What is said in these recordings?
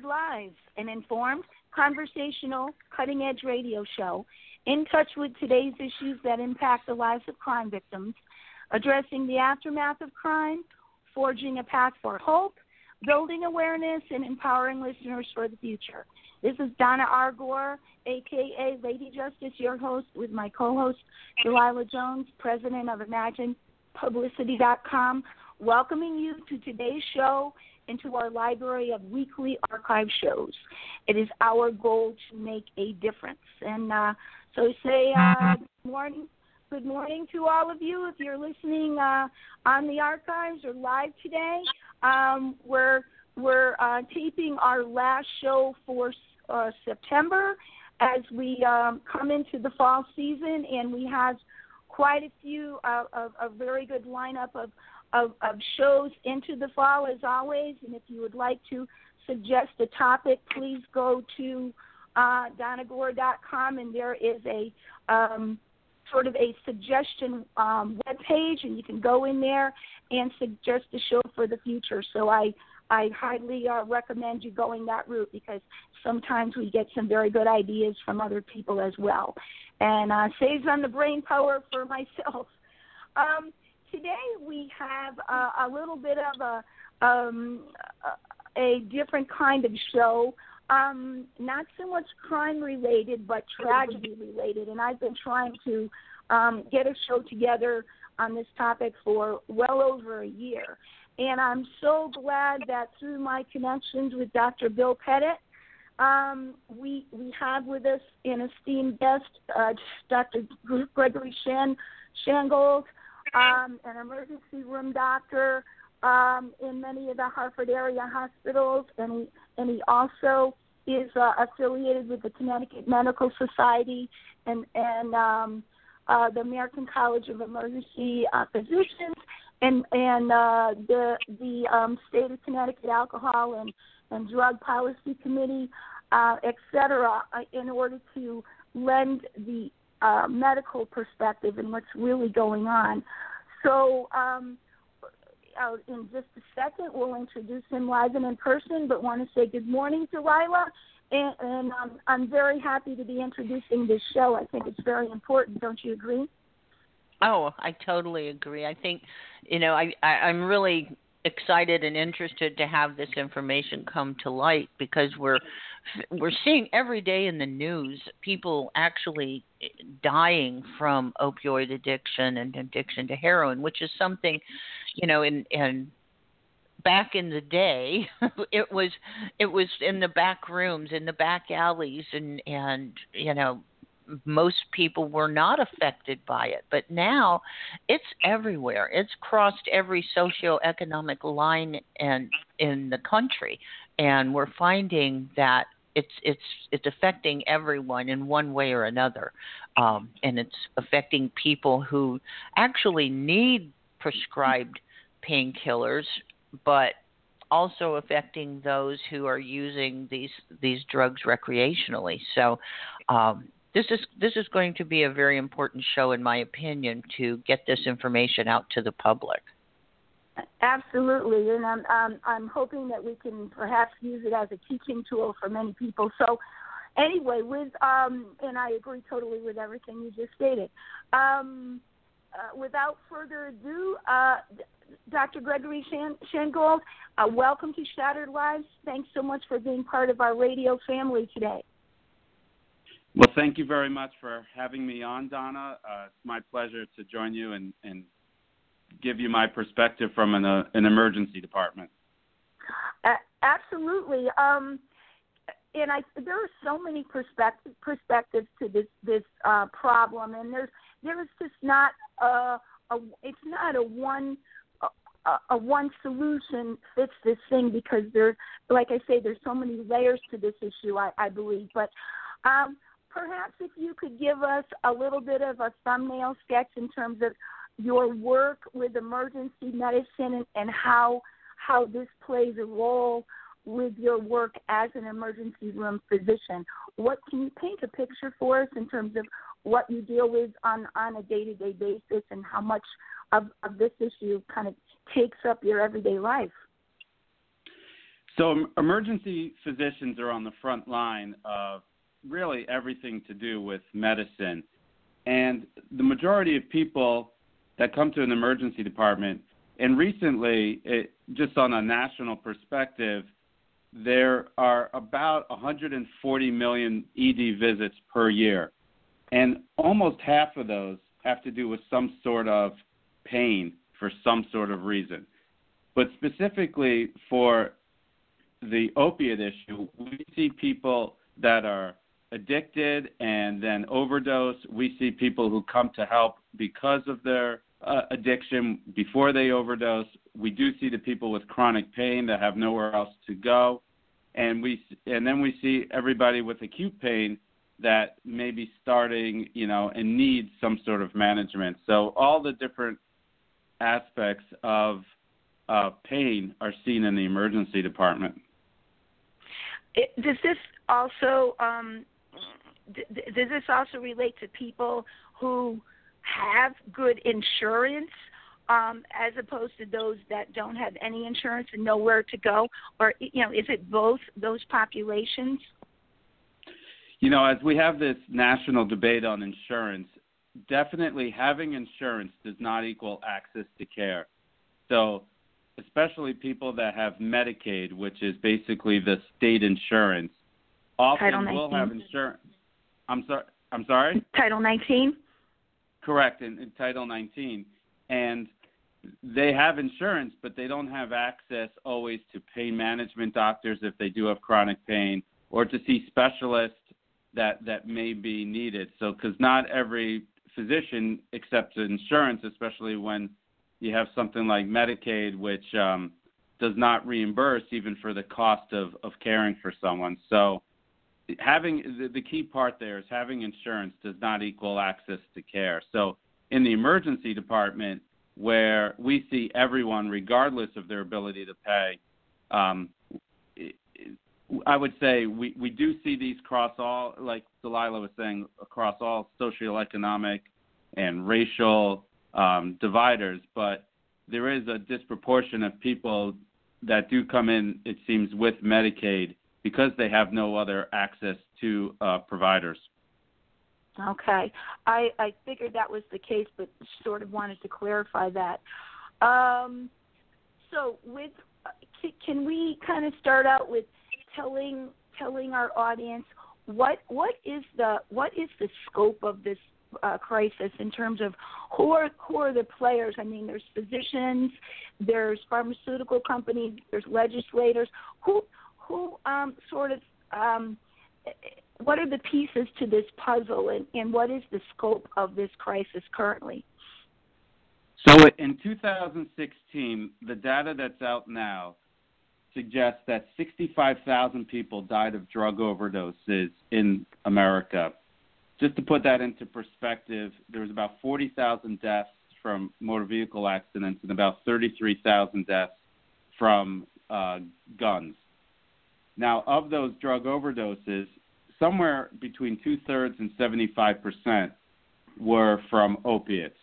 Lives, an informed, conversational, cutting edge radio show in touch with today's issues that impact the lives of crime victims, addressing the aftermath of crime, forging a path for hope, building awareness, and empowering listeners for the future. This is Donna R. Gore, aka Lady Justice, your host, with my co host, Delilah Jones, president of ImaginePublicity.com, welcoming you to today's show and to our library of weekly archive shows. It is our goal to make a difference. And uh, so say uh, good morning. Good morning to all of you. If you're listening uh, on the archives or live today, um, we're we're uh, taping our last show for uh, September as we um, come into the fall season, and we have quite a few uh, of a very good lineup of of, of shows into the fall as always. And if you would like to suggest a topic, please go to uh, donnagore.com and there is a um, sort of a suggestion um, web page, and you can go in there and suggest a show for the future. So I I highly uh, recommend you going that route because sometimes we get some very good ideas from other people as well, and uh, saves on the brain power for myself. Um, today we have uh, a little bit of a um, a different kind of show. Um, not so much crime related, but tragedy related. And I've been trying to um, get a show together on this topic for well over a year. And I'm so glad that through my connections with Dr. Bill Petit, um, we we have with us an esteemed guest, uh, Dr. Gregory Shan Shangold, um, an emergency room doctor um, in many of the Hartford area hospitals, and he and he also is uh, affiliated with the Connecticut Medical Society and and um, uh, the American College of Emergency uh, Physicians and and uh, the the um, state of Connecticut Alcohol and and Drug Policy Committee, uh, et cetera, uh, in order to lend the uh, medical perspective and what's really going on. So, um, in just a second, we'll introduce him live and in person, but want to say good morning, Delilah. And, and um, I'm very happy to be introducing this show. I think it's very important. Don't you agree? Oh, I totally agree. I think, you know, I, I I'm really excited and interested to have this information come to light because we're we're seeing every day in the news people actually dying from opioid addiction and addiction to heroin, which is something, you know, in in back in the day it was it was in the back rooms in the back alleys and and you know most people were not affected by it but now it's everywhere. It's crossed every socioeconomic line and in the country and we're finding that it's it's it's affecting everyone in one way or another. Um, and it's affecting people who actually need prescribed painkillers but also affecting those who are using these these drugs recreationally. So um, this is this is going to be a very important show in my opinion to get this information out to the public Absolutely, and I'm um, I'm hoping that we can perhaps use it as a teaching tool for many people. So, anyway, with um, and I agree totally with everything you just stated. Um, uh, without further ado, uh, Dr. Gregory Shan- Shangold, uh, welcome to Shattered Lives. Thanks so much for being part of our radio family today. Well, thank you very much for having me on, Donna. Uh, it's my pleasure to join you and, and give you my perspective from an, uh, an emergency department. Uh, absolutely. Um, and I, there are so many perspective, perspectives to this this uh, problem, and there's there's just not a, a it's not a one a, a one solution fits this thing because there, like I say, there's so many layers to this issue. I, I believe, but um, perhaps if you could give us a little bit of a thumbnail sketch in terms of your work with emergency medicine and, and how how this plays a role with your work as an emergency room physician. What can you paint a picture for us in terms of what you deal with on on a day to day basis and how much of, of this issue kind of takes up your everyday life? So, emergency physicians are on the front line of really everything to do with medicine. And the majority of people that come to an emergency department, and recently, it, just on a national perspective, there are about 140 million ED visits per year. And almost half of those have to do with some sort of pain for some sort of reason. But specifically for the opiate issue, we see people that are addicted and then overdose. We see people who come to help because of their uh, addiction before they overdose. We do see the people with chronic pain that have nowhere else to go, and we and then we see everybody with acute pain that may be starting, you know, and needs some sort of management. So all the different aspects of uh, pain are seen in the emergency department. It, does this also um, d- does this also relate to people who have good insurance um, as opposed to those that don't have any insurance and know where to go, or you know, is it both those populations? You know, as we have this national debate on insurance, definitely having insurance does not equal access to care. So, especially people that have Medicaid, which is basically the state insurance, often will have insurance. I'm sorry. I'm sorry. Title 19. Correct, in, in Title 19, and they have insurance, but they don't have access always to pain management doctors if they do have chronic pain, or to see specialists that that may be needed. So, because not every physician accepts insurance, especially when you have something like Medicaid, which um, does not reimburse even for the cost of, of caring for someone. So, having the, the key part there is having insurance does not equal access to care. So, in the emergency department, where we see everyone, regardless of their ability to pay, um, I would say we, we do see these cross all, like Delilah was saying, across all socioeconomic and racial um, dividers, but there is a disproportion of people that do come in, it seems, with Medicaid because they have no other access to uh, providers. Okay, I I figured that was the case, but sort of wanted to clarify that. Um, so, with can we kind of start out with telling telling our audience what what is the what is the scope of this uh, crisis in terms of who are who are the players? I mean, there's physicians, there's pharmaceutical companies, there's legislators. Who who um, sort of um, what are the pieces to this puzzle, and, and what is the scope of this crisis currently? So in 2016, the data that's out now suggests that 65,000 people died of drug overdoses in America. Just to put that into perspective, there was about 40,000 deaths from motor vehicle accidents and about 33,000 deaths from uh, guns. Now, of those drug overdoses, somewhere between two thirds and 75 percent were from opiates.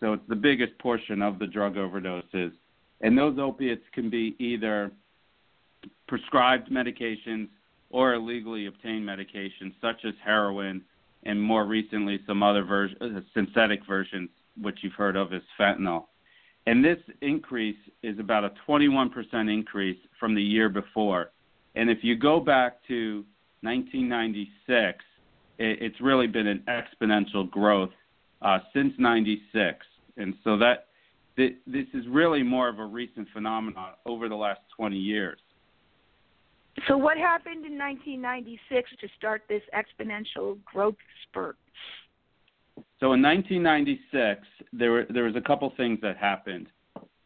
So it's the biggest portion of the drug overdoses. And those opiates can be either prescribed medications or illegally obtained medications, such as heroin and more recently some other ver- uh, synthetic versions which you've heard of as fentanyl. And this increase is about a 21% increase from the year before. And if you go back to 1996, it, it's really been an exponential growth uh, since 96. And so that th- this is really more of a recent phenomenon over the last 20 years. So, what happened in 1996 to start this exponential growth spurt? So, in 1996, there were there was a couple things that happened.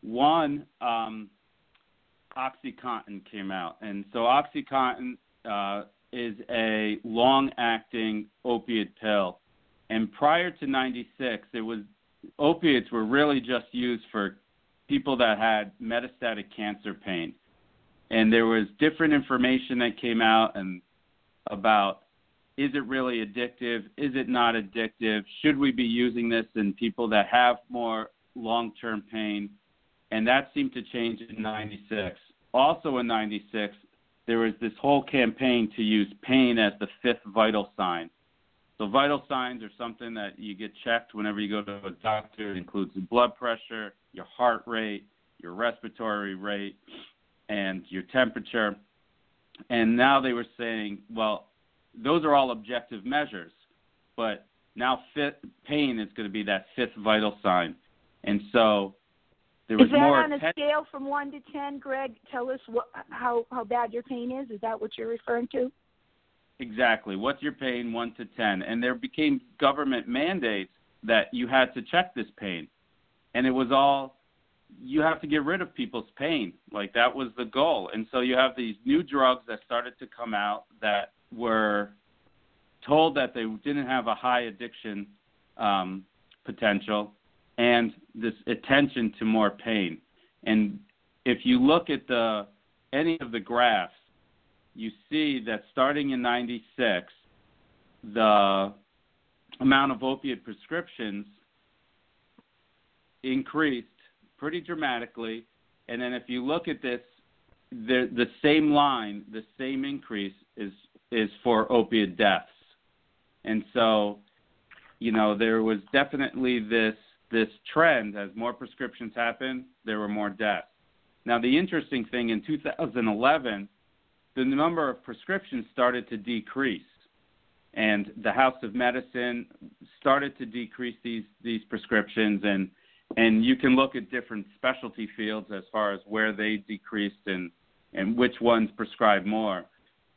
One, um, OxyContin came out, and so OxyContin uh, is a long-acting opiate pill. And prior to 96, it was opiates were really just used for people that had metastatic cancer pain and there was different information that came out and about is it really addictive? Is it not addictive? Should we be using this in people that have more long-term pain? And that seemed to change in 96. Also in 96, there was this whole campaign to use pain as the fifth vital sign. So vital signs are something that you get checked whenever you go to a doctor. It includes blood pressure, your heart rate, your respiratory rate, and your temperature. And now they were saying, well, those are all objective measures, but now fit, pain is going to be that fifth vital sign. And so there was is that more on a scale from one to ten, Greg? Tell us what, how how bad your pain is. Is that what you're referring to? Exactly. What's your pain, one to ten? And there became government mandates that you had to check this pain, and it was all you have to get rid of people's pain. Like that was the goal. And so you have these new drugs that started to come out that were told that they didn't have a high addiction um, potential and this attention to more pain. And if you look at the any of the graphs, you see that starting in 96, the amount of opiate prescriptions increased pretty dramatically. And then if you look at this, the the same line, the same increase is is for opiate deaths. And so, you know, there was definitely this this trend as more prescriptions happened, there were more deaths. Now the interesting thing in 2011, the number of prescriptions started to decrease. And the House of Medicine started to decrease these these prescriptions and and you can look at different specialty fields as far as where they decreased and and which ones prescribe more.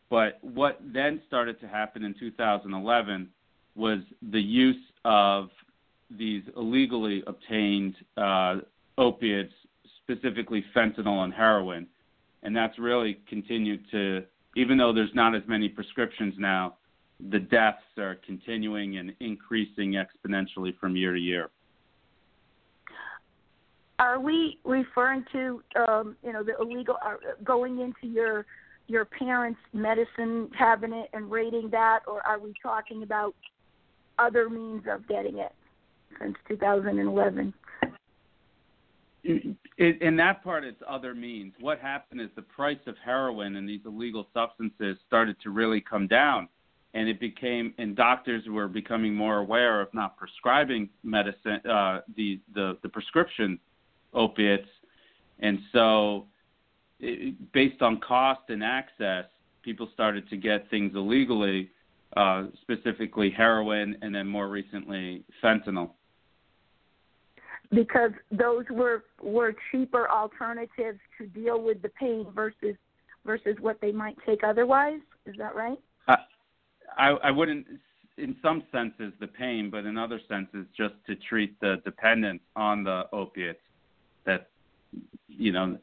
But what then started to happen in 2011 was the use of these illegally obtained uh, opiates, specifically fentanyl and heroin, and that's really continued to. Even though there's not as many prescriptions now, the deaths are continuing and increasing exponentially from year to year are we referring to um, you know the illegal uh, going into your your parents' medicine cabinet and raiding that, or are we talking about other means of getting it since 2011? In that part, it's other means. What happened is the price of heroin and these illegal substances started to really come down, and it became and doctors were becoming more aware of not prescribing medicine, uh, the the the prescription opiates, and so it, based on cost and access, people started to get things illegally, uh, specifically heroin, and then more recently fentanyl. Because those were were cheaper alternatives to deal with the pain versus versus what they might take otherwise. Is that right? I I, I wouldn't in some senses the pain, but in other senses just to treat the dependence on the opiates that you know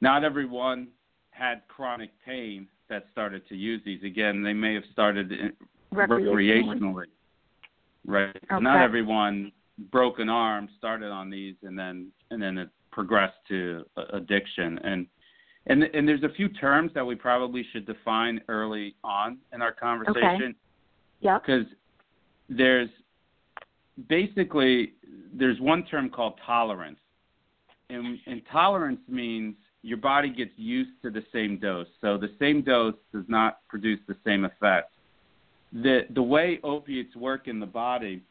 not everyone had chronic pain that started to use these again they may have started recreationally, recreationally right okay. not everyone broken arm started on these and then and then it progressed to uh, addiction and and and there's a few terms that we probably should define early on in our conversation okay. yeah because there's basically there's one term called tolerance and, and tolerance means your body gets used to the same dose. So the same dose does not produce the same effect. The the way opiates work in the body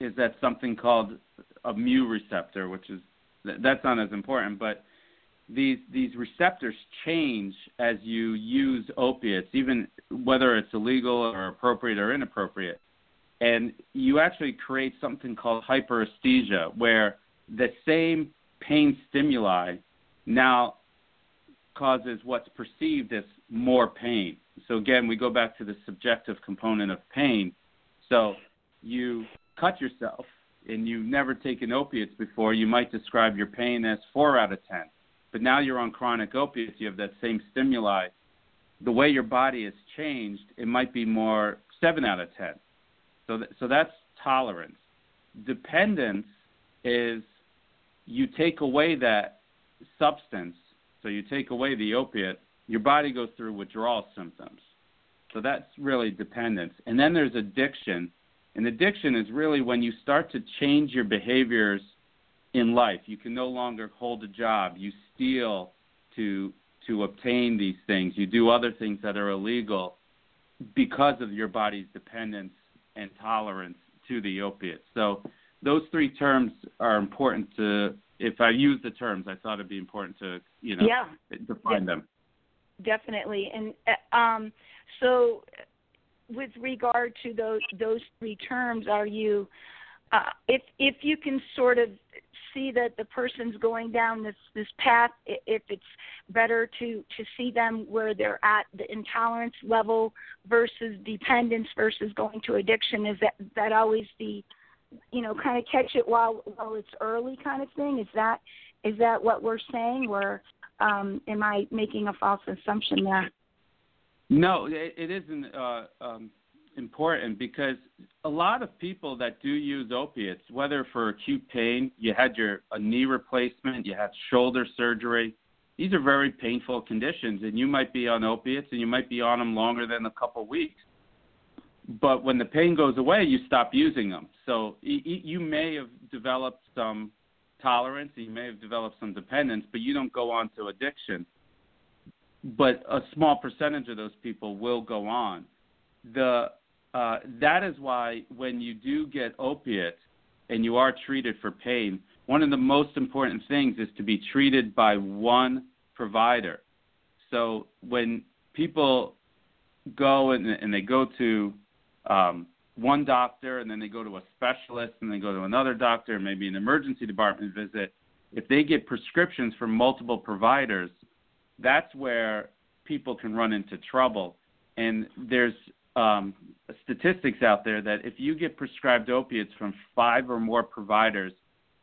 is that something called a mu receptor, which is that's not as important, but these these receptors change as you use opiates, even whether it's illegal or appropriate or inappropriate. And you actually create something called hyperesthesia, where the same pain stimuli now causes what's perceived as more pain. So again, we go back to the subjective component of pain. So you cut yourself and you've never taken opiates before, you might describe your pain as 4 out of 10. But now you're on chronic opiates, you have that same stimuli. The way your body has changed, it might be more 7 out of 10. So, th- so that's tolerance. Dependence is you take away that substance, so you take away the opiate, your body goes through withdrawal symptoms. So that's really dependence. And then there's addiction. And addiction is really when you start to change your behaviors in life. You can no longer hold a job. You steal to to obtain these things. You do other things that are illegal because of your body's dependence and tolerance to the opiate. So those three terms are important to. If I use the terms, I thought it'd be important to you know yeah. define them. Definitely, and uh, um, so with regard to those those three terms, are you uh, if if you can sort of see that the person's going down this this path if it's better to to see them where they're at the intolerance level versus dependence versus going to addiction is that that always the you know kind of catch it while while it's early kind of thing? Is that is that what we're saying? Or um am i making a false assumption there no it, it isn't uh um important because a lot of people that do use opiates, whether for acute pain, you had your a knee replacement, you had shoulder surgery, these are very painful conditions, and you might be on opiates and you might be on them longer than a couple of weeks. But when the pain goes away, you stop using them. So you may have developed some tolerance, you may have developed some dependence, but you don't go on to addiction. But a small percentage of those people will go on. The uh, that is why when you do get opiates and you are treated for pain, one of the most important things is to be treated by one provider. So when people go and, and they go to um, one doctor and then they go to a specialist and they go to another doctor, maybe an emergency department visit, if they get prescriptions from multiple providers, that's where people can run into trouble. And there's um, statistics out there that if you get prescribed opiates from five or more providers,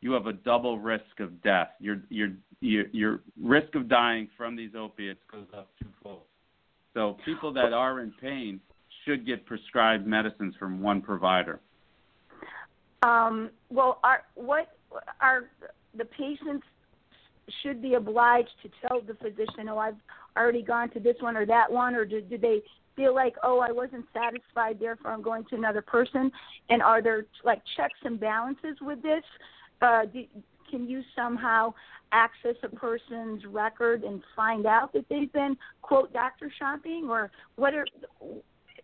you have a double risk of death. Your your your, risk of dying from these opiates goes up twofold. So people that are in pain should get prescribed medicines from one provider. Um, well, are what are the patients should be obliged to tell the physician, "Oh, I've already gone to this one or that one," or do, do they feel like, oh, I wasn't satisfied, therefore I'm going to another person? And are there like checks and balances with this? Uh, do, can you somehow access a person's record and find out that they've been quote doctor shopping, or what are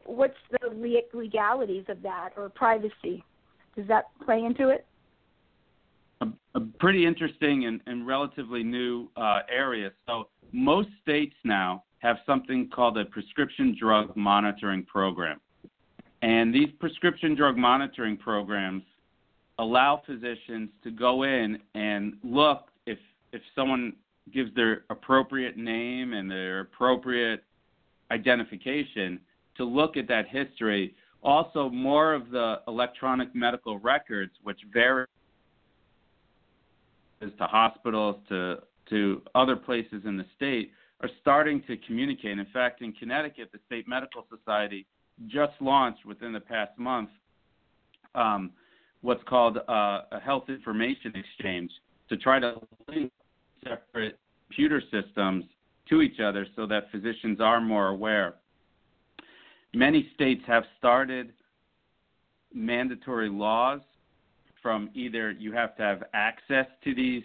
what's the legalities of that or privacy? Does that play into it? A, a pretty interesting and, and relatively new uh, area. So most states now have something called a prescription drug monitoring program. And these prescription drug monitoring programs allow physicians to go in and look if if someone gives their appropriate name and their appropriate identification to look at that history. Also, more of the electronic medical records, which vary to hospitals to to other places in the state, are starting to communicate. In fact, in Connecticut, the State Medical Society just launched within the past month um, what's called uh, a health information exchange to try to link separate computer systems to each other so that physicians are more aware. Many states have started mandatory laws from either you have to have access to these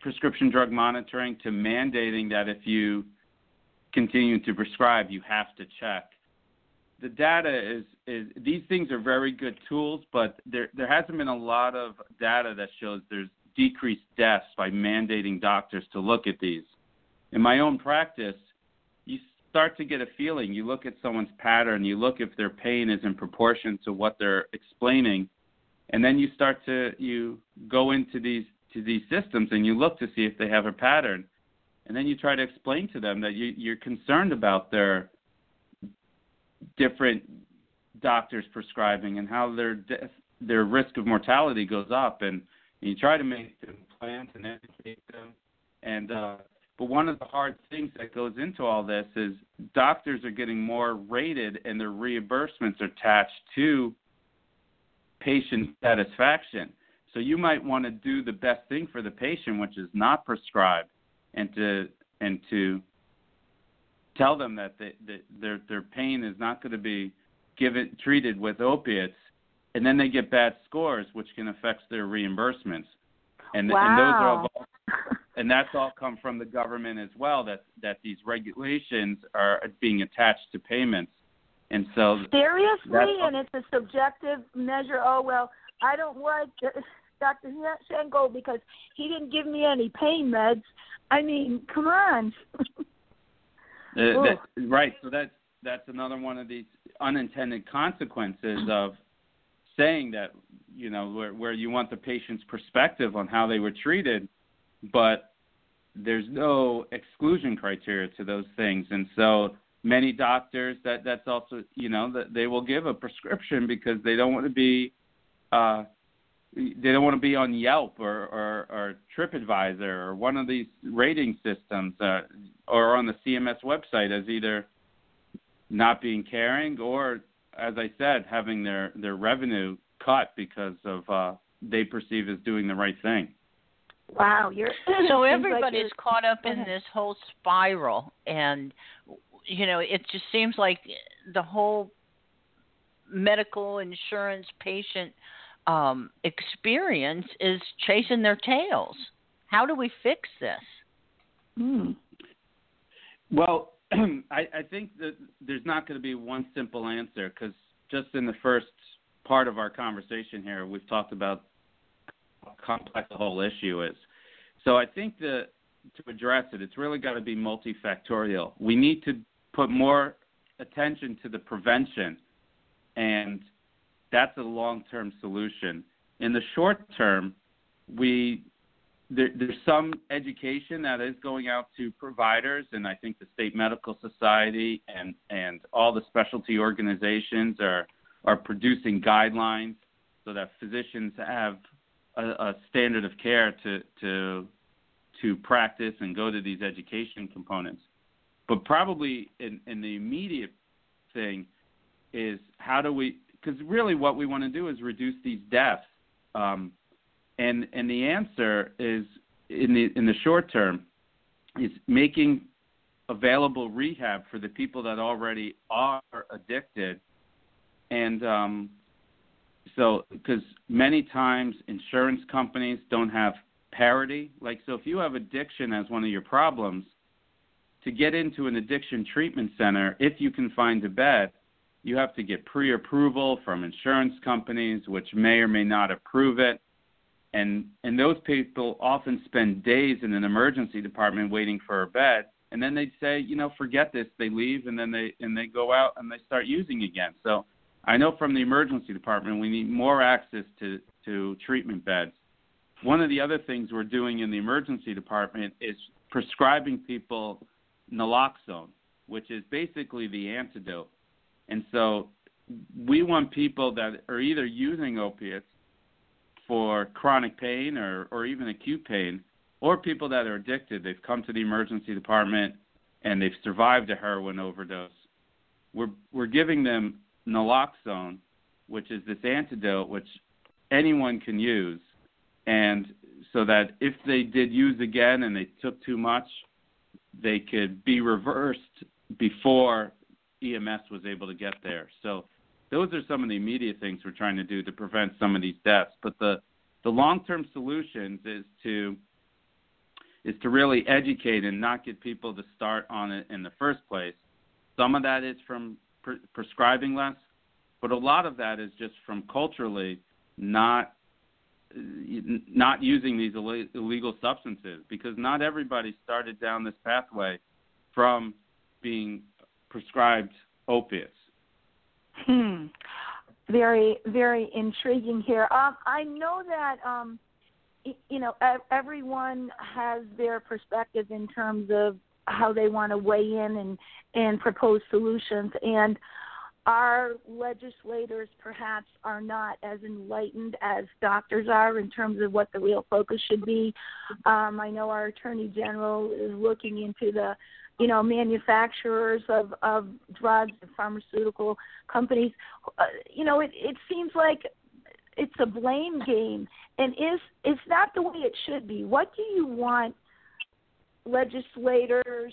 prescription drug monitoring to mandating that if you continue to prescribe, you have to check. the data is is these things are very good tools, but there there hasn't been a lot of data that shows there's decreased deaths by mandating doctors to look at these. In my own practice, you start to get a feeling. You look at someone's pattern, you look if their pain is in proportion to what they're explaining, and then you start to you go into these to these systems and you look to see if they have a pattern, and then you try to explain to them that you, you're concerned about their different doctors prescribing and how their death, their risk of mortality goes up, and, you try to make them plans and educate them, and uh, but one of the hard things that goes into all this is doctors are getting more rated and their reimbursements are attached to patient satisfaction. So you might want to do the best thing for the patient, which is not prescribe, and to and to tell them that, they, that their their pain is not going to be given treated with opiates, and then they get bad scores, which can affect their reimbursements. And, wow. and those are all, and that's all come from the government as well. That that these regulations are being attached to payments, and so seriously, and it's a subjective measure. Oh well, I don't like Dr. Schenkel because he didn't give me any pain meds. I mean, come on. Uh, that, right. So that's that's another one of these unintended consequences of saying that you know where where you want the patient's perspective on how they were treated, but there's no exclusion criteria to those things, and so many doctors that that's also you know that they will give a prescription because they don't want to be uh they don't want to be on Yelp or, or, or TripAdvisor or one of these rating systems uh, or on the CMS website as either not being caring or, as I said, having their, their revenue cut because of uh, they perceive as doing the right thing. Wow, you're so everybody's like caught up in this whole spiral, and you know it just seems like the whole medical insurance patient um, experience is chasing their tails. How do we fix this? Hmm. Well, I, I think that there's not going to be one simple answer because just in the first part of our conversation here, we've talked about how complex the whole issue is. So I think that to address it, it's really got to be multifactorial. We need to put more attention to the prevention and that's a long-term solution. In the short term, we there, there's some education that is going out to providers, and I think the state medical society and and all the specialty organizations are are producing guidelines so that physicians have a, a standard of care to to to practice and go to these education components. But probably in, in the immediate thing is how do we because really what we want to do is reduce these deaths. Um, and and the answer is in the in the short term is making available rehab for the people that already are addicted. And um, so, because many times insurance companies don't have parity. Like, so if you have addiction as one of your problems, to get into an addiction treatment center, if you can find a bed, you have to get pre approval from insurance companies, which may or may not approve it. And, and those people often spend days in an emergency department waiting for a bed. And then they'd say, you know, forget this. They leave and then they, and they go out and they start using again. So I know from the emergency department, we need more access to, to treatment beds. One of the other things we're doing in the emergency department is prescribing people naloxone, which is basically the antidote and so we want people that are either using opiates for chronic pain or, or even acute pain, or people that are addicted. They've come to the emergency department and they've survived a heroin overdose. We're, we're giving them naloxone, which is this antidote which anyone can use. And so that if they did use again and they took too much, they could be reversed before EMS was able to get there. So those are some of the immediate things we're trying to do to prevent some of these deaths. But the the long-term solutions is to is to really educate and not get people to start on it in the first place. Some of that is from pre- prescribing less, but a lot of that is just from culturally not not using these illegal substances because not everybody started down this pathway from being prescribed opiates. Hmm. Very, very intriguing here. Um, I know that um, you know everyone has their perspective in terms of how they want to weigh in and and propose solutions and our legislators perhaps are not as enlightened as doctors are in terms of what the real focus should be. Um, I know our attorney general is looking into the, you know, manufacturers of of drugs and pharmaceutical companies. Uh, you know, it it seems like it's a blame game, and is it's not the way it should be. What do you want legislators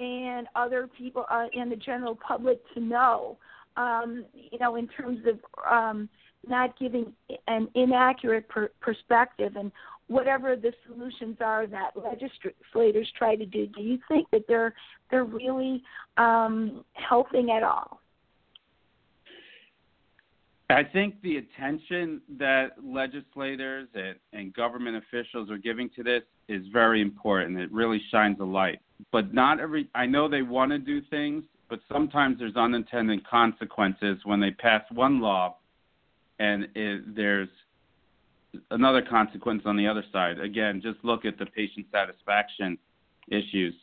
and other people uh, and the general public to know? Um, you know, in terms of um, not giving an inaccurate per- perspective and whatever the solutions are that legislators try to do, do you think that they're they're really um, helping at all? I think the attention that legislators and, and government officials are giving to this is very important. It really shines a light. But not every I know they want to do things but sometimes there's unintended consequences when they pass one law and it, there's another consequence on the other side. Again, just look at the patient satisfaction issues.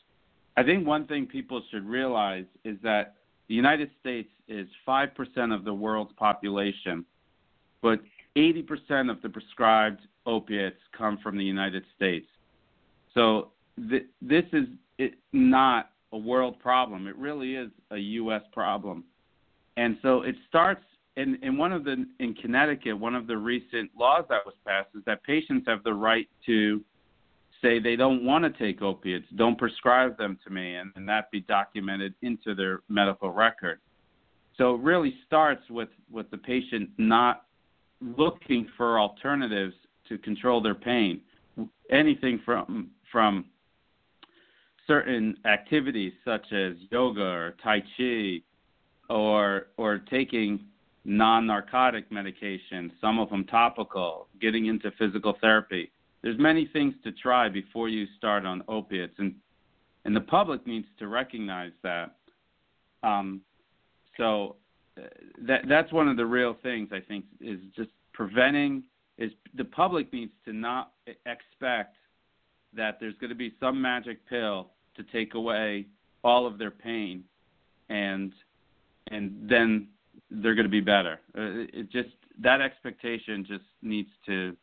I think one thing people should realize is that the United States is 5% of the world's population, but 80% of the prescribed opiates come from the United States. So th- this is it, not a world problem. It really is a U.S. problem. And so it starts in, in one of the in Connecticut, one of the recent laws that was passed is that patients have the right to say they don't want to take opiates, don't prescribe them to me, and, and that be documented into their medical record. So it really starts with, with the patient not looking for alternatives to control their pain. Anything from from certain activities such as yoga or tai chi or or taking non-narcotic medication, some of them topical, getting into physical therapy. There's many things to try before you start on opiates and and the public needs to recognize that. Um, so uh, that that's one of the real things I think is just preventing is the public needs to not expect that there's going to be some magic pill to take away all of their pain, and and then they're going to be better. Uh, it just that expectation just needs to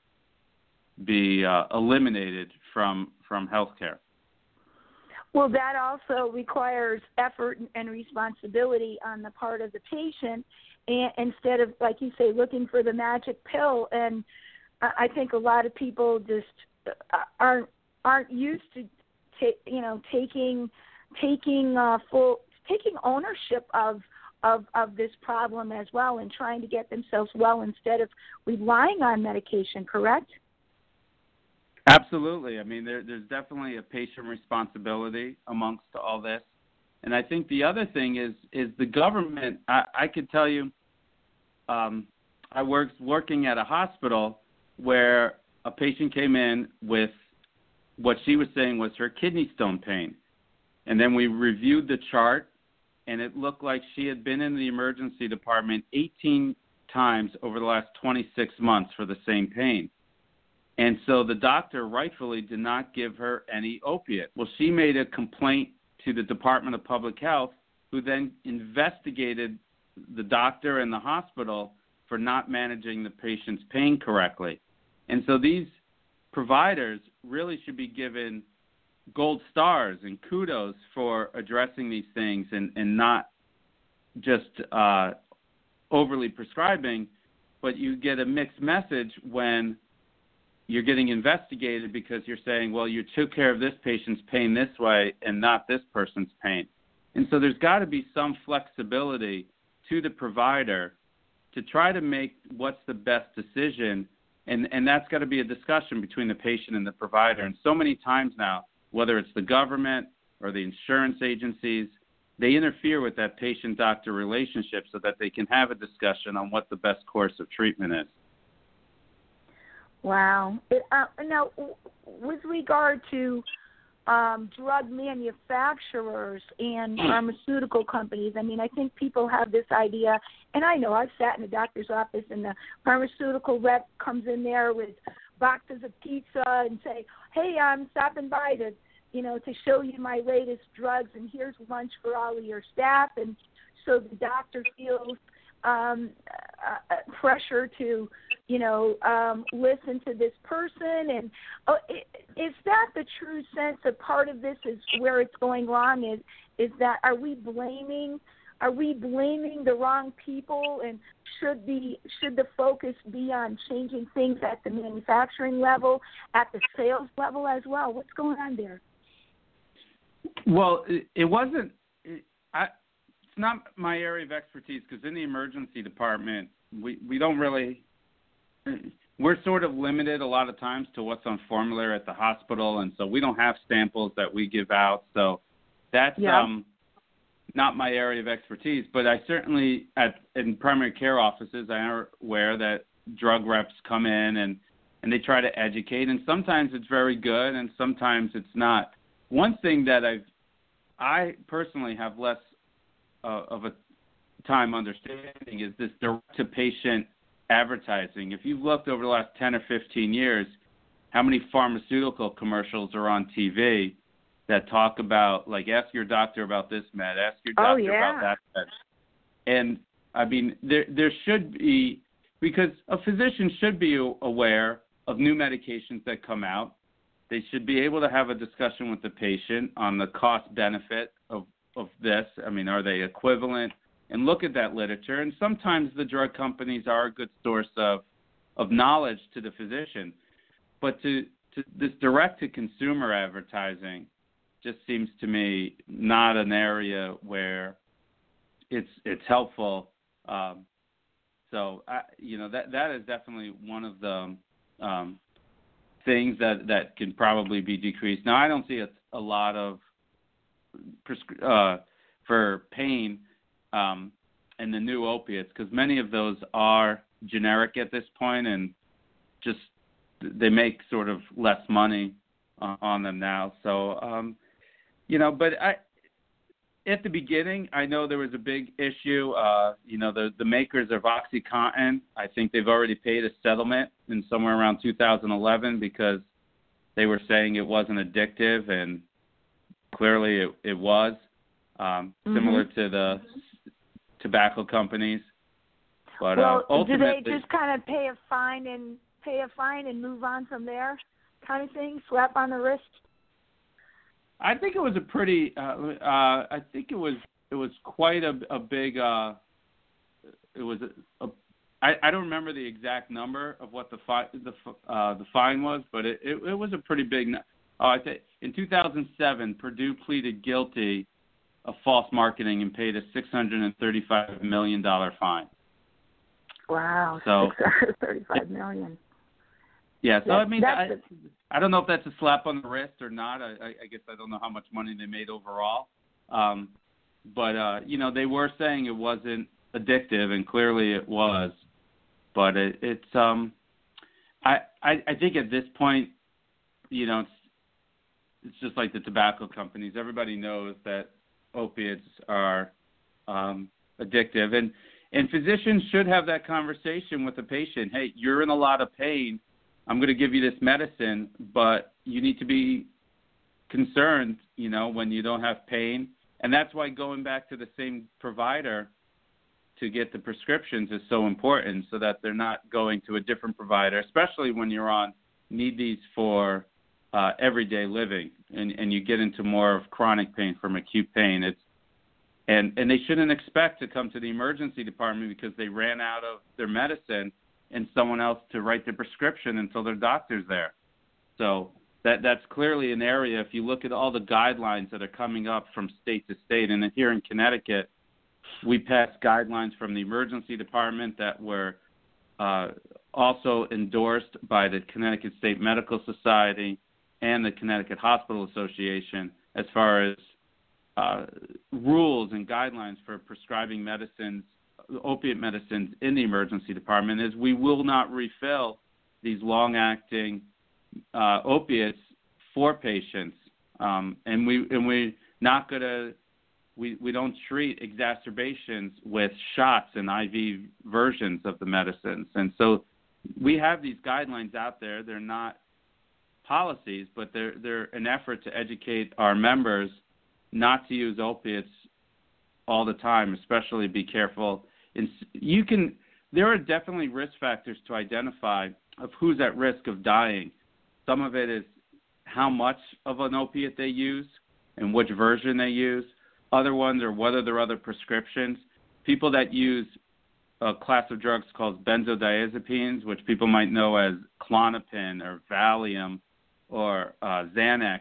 be uh, eliminated from from healthcare. Well, that also requires effort and responsibility on the part of the patient, and instead of, like you say, looking for the magic pill. And I think a lot of people just uh, aren't aren't used to you know taking taking uh, full taking ownership of of of this problem as well and trying to get themselves well instead of relying on medication correct? Absolutely. I mean there, there's definitely a patient responsibility amongst all this. And i think the other thing is is the government i i could tell you um i worked working at a hospital where a patient came in with what she was saying was her kidney stone pain. And then we reviewed the chart, and it looked like she had been in the emergency department 18 times over the last 26 months for the same pain. And so the doctor rightfully did not give her any opiate. Well, she made a complaint to the Department of Public Health, who then investigated the doctor and the hospital for not managing the patient's pain correctly. And so these providers really should be given gold stars and kudos for addressing these things and, and not just uh, overly prescribing, but you get a mixed message when you're getting investigated because you're saying, well, you took care of this patient's pain this way and not this person's pain. And so there's got to be some flexibility to the provider to try to make what's the best decision and and that's got to be a discussion between the patient and the provider. And so many times now, whether it's the government or the insurance agencies, they interfere with that patient doctor relationship so that they can have a discussion on what the best course of treatment is. Wow. It, uh, now, with regard to um, drug manufacturers and pharmaceutical companies, I mean, I think people have this idea, and I know I've sat in a doctor's office and the pharmaceutical rep comes in there with boxes of pizza and say, "Hey, I'm stopping by to, you know, to show you my latest drugs, and here's lunch for all of your staff." And so the doctor feels um, uh, pressure to, you know, um, listen to this person. And oh, is that the true sense? A part of this is where it's going wrong. Is is that are we blaming? Are we blaming the wrong people? And should the should the focus be on changing things at the manufacturing level, at the sales level as well? What's going on there? Well, it wasn't. I it's not my area of expertise because in the emergency department, we we don't really. We're sort of limited a lot of times to what's on formulary at the hospital, and so we don't have samples that we give out. So that's yeah. um, not my area of expertise. But I certainly at in primary care offices, I am aware that drug reps come in and and they try to educate, and sometimes it's very good, and sometimes it's not. One thing that I've I personally have less uh, of a time understanding is this direct to patient advertising. If you've looked over the last 10 or 15 years, how many pharmaceutical commercials are on TV that talk about, like, ask your doctor about this med, ask your Oh, doctor yeah. about that med. And I mean, there there should be because a physician should be aware of new medications that come out. They should be able to have a discussion with the patient on the cost benefit of of this? I mean, are they equivalent? And look at that literature. And sometimes the drug companies are a good source of of knowledge to the physician, but to, to this direct to consumer advertising just seems to me not an area where it's it's helpful. Um, so I, you know that that is definitely one of the um, things that that can probably be decreased. Now I don't see a, a lot of prescri- uh, for pain um, and the new opiates because many of those are generic at this point and just they make sort of less money uh, on them now. So um, you know, but I at the beginning, I know there was a big issue. Uh, you know, the the makers of OxyContin, I think they've already paid a settlement in somewhere around 2011 because they were saying it wasn't addictive, and clearly it, it was. Um, Mm-hmm. Similar to the tobacco companies, but well, uh, do they just kind of pay a fine and pay a fine and move on from there, kind of thing? Slap on the wrist. I think it was a pretty. Uh, uh, I think it was it was quite a, a big. Uh, it was a, a. I, I don't remember the exact number of what the fi- the uh, the fine was, but it, it, it was a pretty big. Oh, I think in 2007, Purdue pleaded guilty of false marketing and paid a 635 million dollar fine. Wow, So- six hundred thirty-five million. Yeah, so I mean, I, I don't know if that's a slap on the wrist or not. I, I, I guess I don't know how much money they made overall. Um, but uh, you know, they were saying it wasn't addictive, and clearly it was. But it, it's um, I, I I think at this point, you know, it's it's just like the tobacco companies. Everybody knows that opiates are um, addictive, and and physicians should have that conversation with the patient. Hey, you're in a lot of pain. I'm going to give you this medicine, but you need to be concerned, you know, when you don't have pain. And that's why going back to the same provider to get the prescriptions is so important so that they're not going to a different provider, especially when you're on need these for uh, everyday living and, and you get into more of chronic pain from acute pain. It's and and they shouldn't expect to come to the emergency department because they ran out of their medicine and someone else to write the prescription until their doctor's there. So that that's clearly an area. If you look at all the guidelines that are coming up from state to state, and here in Connecticut, we passed guidelines from the emergency department that were uh, also endorsed by the Connecticut State Medical Society and the Connecticut Hospital Association as far as uh, rules and guidelines for prescribing medicines, opiate medicines in the emergency department is we will not refill these long-acting uh, opiates for patients, um, and we and we not gonna we we don't treat exacerbations with shots and IV versions of the medicines, and so we have these guidelines out there. They're not policies, but they're they're an effort to educate our members not to use opiates all the time, especially be careful. And you can there are definitely risk factors to identify of who's at risk of dying. Some of it is how much of an opiate they use and which version they use. Other ones are whether there are other prescriptions. People that use a class of drugs called benzodiazepines, which people might know as Klonopin or Valium or uh, Xanax,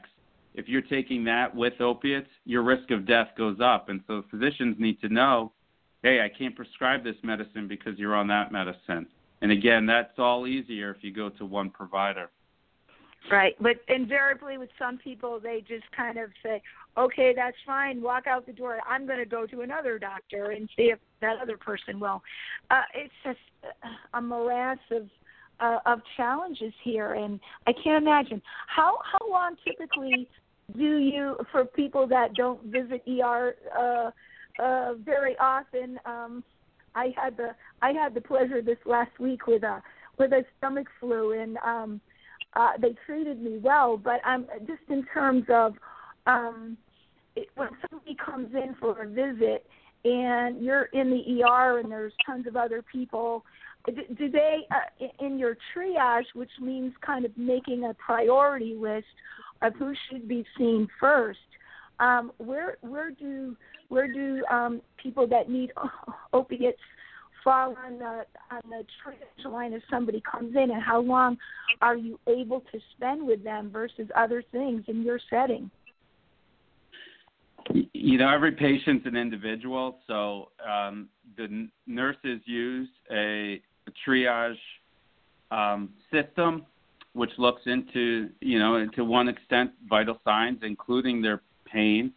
if you're taking that with opiates, your risk of death goes up. And so physicians need to know, hey, I can't prescribe this medicine because you're on that medicine. And again, that's all easier if you go to one provider. Right, but invariably with some people, they just kind of say, "Okay, that's fine. Walk out the door. I'm going to go to another doctor and see if that other person will." Uh, it's just a morass of uh, of challenges here, and I can't imagine how how long typically do you for people that don't visit ER uh, uh, very often. Um, I had the I had the pleasure this last week with a with a stomach flu, and um, uh, they treated me well. But I'm um, just in terms of um, it, when somebody comes in for a visit and you're in the ER and there's tons of other people do they uh, in your triage which means kind of making a priority list of who should be seen first um, where where do where do um, people that need opiates fall on the on the triage line if somebody comes in and how long are you able to spend with them versus other things in your setting? You know every patient's an individual so um, the nurses use a triage um, system, which looks into, you know, to one extent, vital signs, including their pain.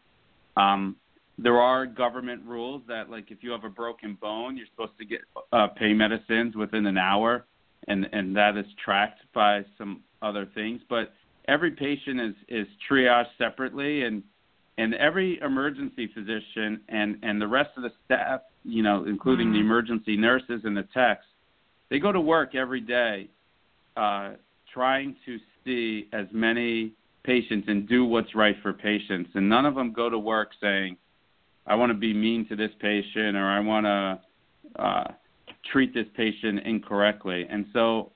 Um, there are government rules that, like, if you have a broken bone, you're supposed to get uh, pain medicines within an hour, and and that is tracked by some other things. But every patient is is triaged separately, and and every emergency physician and and the rest of the staff, you know, including the mm-hmm. emergency nurses and the techs, they go to work every day uh, trying to see as many patients and do what's right for patients. And none of them go to work saying, I want to be mean to this patient or I want to uh, treat this patient incorrectly. And so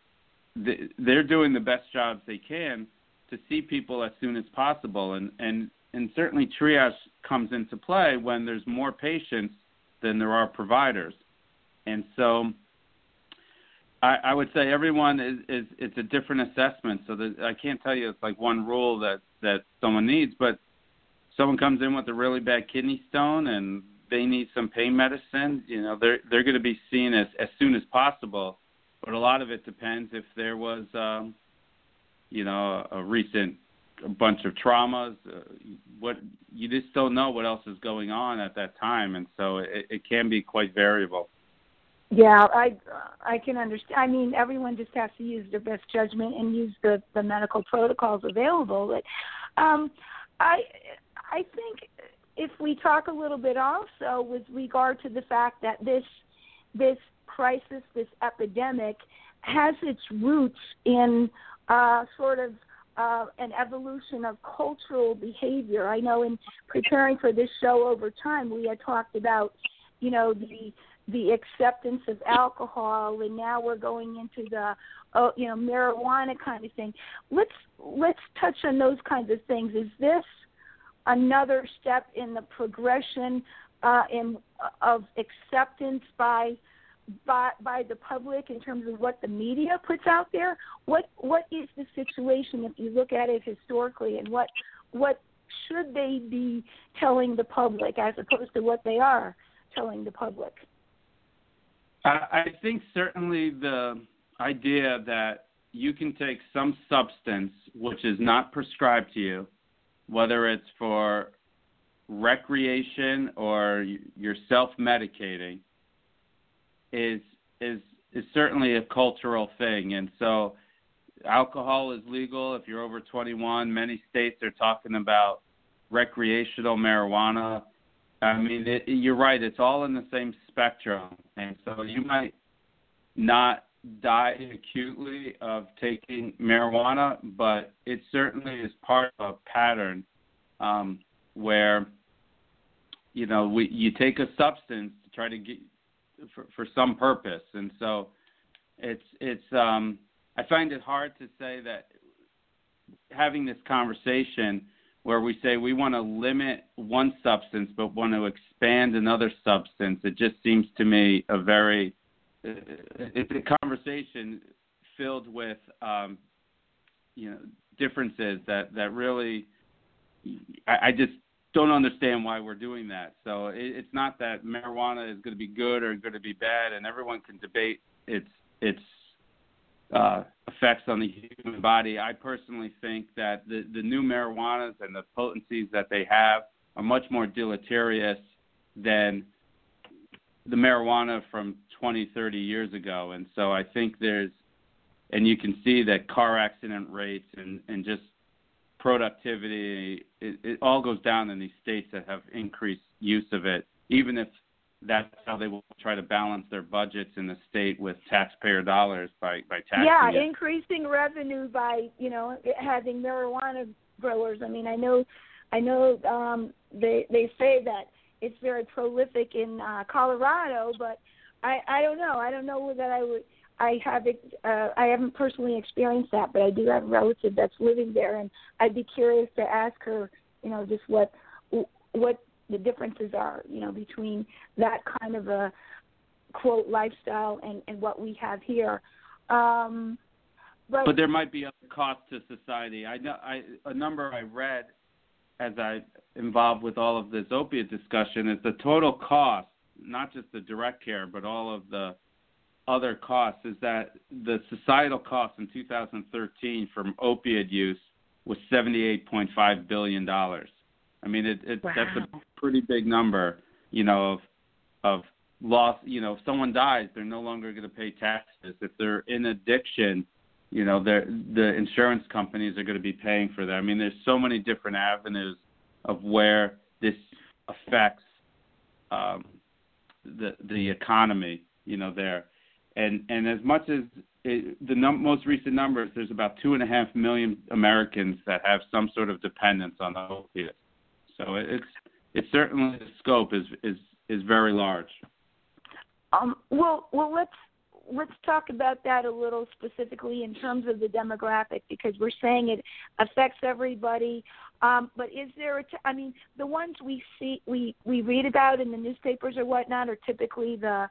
th- they're doing the best jobs they can to see people as soon as possible. And, and, and certainly triage comes into play when there's more patients than there are providers. And so I, I would say everyone is, is it's a different assessment. So that I can't tell you it's like one rule that that someone needs, but someone comes in with a really bad kidney stone and they need some pain medicine, you know, they're they're going to be seen as as soon as possible. But a lot of it depends if there was, um, you know, a, recent a bunch of traumas. Uh, what you just don't know what else is going on at that time, and so it, it can be quite variable. Yeah, I I can understand. I mean, everyone just has to use their best judgment and use the the medical protocols available. But um, I I think if we talk a little bit also with regard to the fact that this this crisis, this epidemic, has its roots in uh, sort of uh, an evolution of cultural behavior. I know in preparing for this show over time, we had talked about, you know, the the acceptance of alcohol and now we're going into the oh you know marijuana kind of thing. Let's let's touch on those kinds of things. Is this another step in the progression uh, in of acceptance by by by the public in terms of what the media puts out there? What what is the situation if you look at it historically and what what should they be telling the public as opposed to what they are telling the public I, think certainly the idea that you can take some substance which is not prescribed to you, whether it's for recreation or you're self-medicating is is is certainly a cultural thing, and so alcohol is legal if you're over 21. Many states are talking about recreational marijuana. I mean, it, you're right. It's all in the same spectrum, and so you might not die acutely of taking marijuana, but it certainly is part of a pattern um, where you know we you take a substance to try to get for, for some purpose, and so it's it's um, I find it hard to say that having this conversation where we say we want to limit one substance but want to expand another substance, it just seems to me a very it's a conversation filled with um, you know differences that that really I, I just don't understand why we're doing that. So it, it's not that marijuana is going to be good or going to be bad, and everyone can debate its its uh, effects on the human body. I personally think that the the new marijuanas and the potencies that they have are much more deleterious than the marijuana from 20, 30 years ago. And so I think there's, and you can see that car accident rates and, and just productivity, it, it all goes down in these states that have increased use of it, even if that's how they will try to balance their budgets in the state with taxpayer dollars by by taxing yeah it. increasing revenue by you know having marijuana growers i mean i know i know um they they say that it's very prolific in uh, Colorado, but I I don't know. I don't know that I would. I have uh, I haven't personally experienced that, but I do have a relative that's living there, and I'd be curious to ask her, you know, just what what the differences are, you know, between that kind of a quote lifestyle and and what we have here. Um, but, but there might be other costs to society. I know I a number I read as I involved with all of this opiate discussion is the total cost, not just the direct care, but all of the other costs, is that the societal cost in 2013 from opiate use was 78.5 billion dollars. I mean, it, it wow. that's a pretty big number, you know, of of loss. You know, if someone dies, they're no longer going to pay taxes. If they're in addiction, you know, the insurance companies are going to be paying for that. I mean, there's so many different avenues of where this affects um, the the economy, you know, there, and and as much as it, the num- most recent numbers, there's about two and a half million Americans that have some sort of dependence on opiates. So it's it's certainly the scope is is is very large. Um, well, well, let's let's talk about that a little specifically in terms of the demographic because we're saying it affects everybody. Um, but is there a? T- I mean, the ones we see, we we read about in the newspapers or whatnot are typically the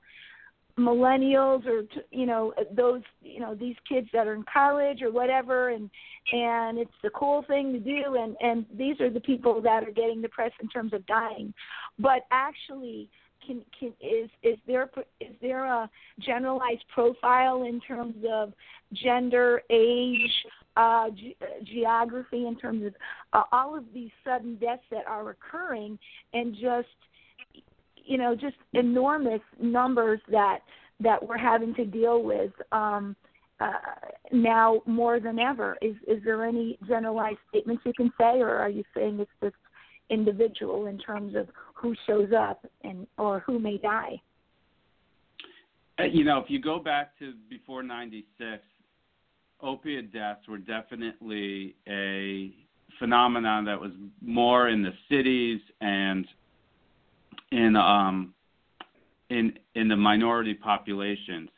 millennials or you know those you know these kids that are in college or whatever and and it's the cool thing to do and and these are the people that are getting the press in terms of dying. But actually can can is is there is there a generalized profile in terms of gender, age, uh, ge- geography, in terms of uh, all of these sudden deaths that are occurring, and just you know just enormous numbers that that we're having to deal with um, uh, now more than ever. Is is there any generalized statements you can say, or are you saying it's just individual in terms of who shows up and or who may die. Uh, you know, if you go back to before 96, opiate deaths were definitely a phenomenon that was more in the cities and in um in in the minority populations.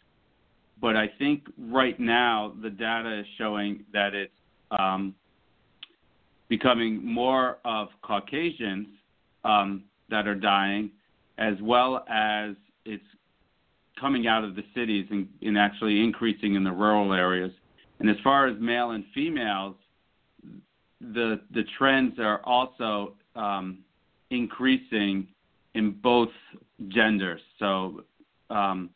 But I think right now the data is showing that it's um, becoming more of Caucasians um, that are dying, as well as it's coming out of the cities and, and actually increasing in the rural areas. And as far as male and females, the the trends are also um, increasing in both genders. So um,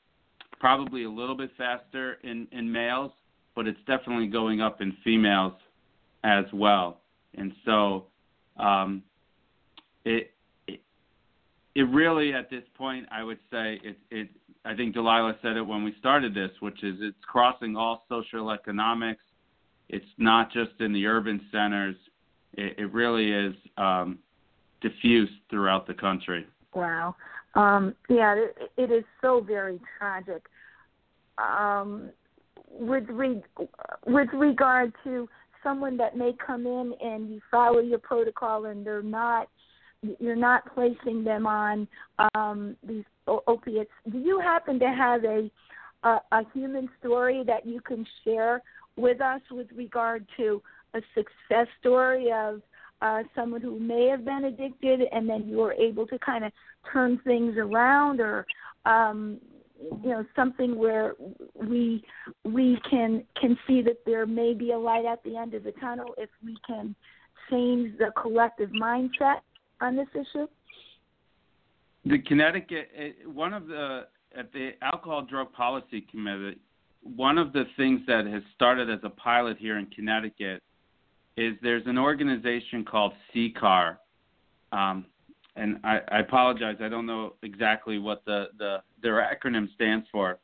probably a little bit faster in, in males, but it's definitely going up in females as well and so um, it it really at this point I would say it it I think Delilah said it when we started this, which is it's crossing all social economics. It's not just in the urban centers. It, it really is um, diffused throughout the country. Wow. Um, yeah, it, it is so very tragic. Um, with re- with regard to someone that may come in and you follow your protocol and they're not you're not placing them on um, these opiates. Do you happen to have a, a a human story that you can share with us with regard to a success story of uh, someone who may have been addicted and then you were able to kind of turn things around, or um, you know something where we we can can see that there may be a light at the end of the tunnel if we can change the collective mindset on this issue? The Connecticut, one of the at the Alcohol Drug Policy Committee, one of the things that has started as a pilot here in Connecticut is there's an organization called CCAR, um, and I, I apologize, I don't know exactly what the, the their acronym stands for,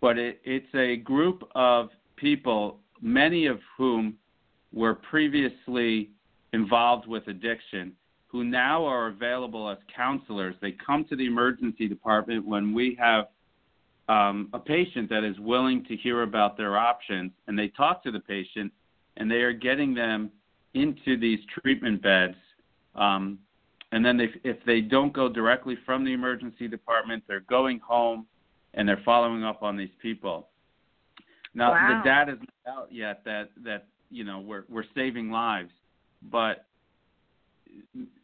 but it, it's a group of people, many of whom were previously involved with addiction, who now are available as counselors. They come to the emergency department when we have um, a patient that is willing to hear about their options, and they talk to the patient, and they are getting them into these treatment beds. Um, and then they, if they don't go directly from the emergency department, they're going home and they're following up on these people. Now wow. the data is not out yet that that you know we're we're saving lives, but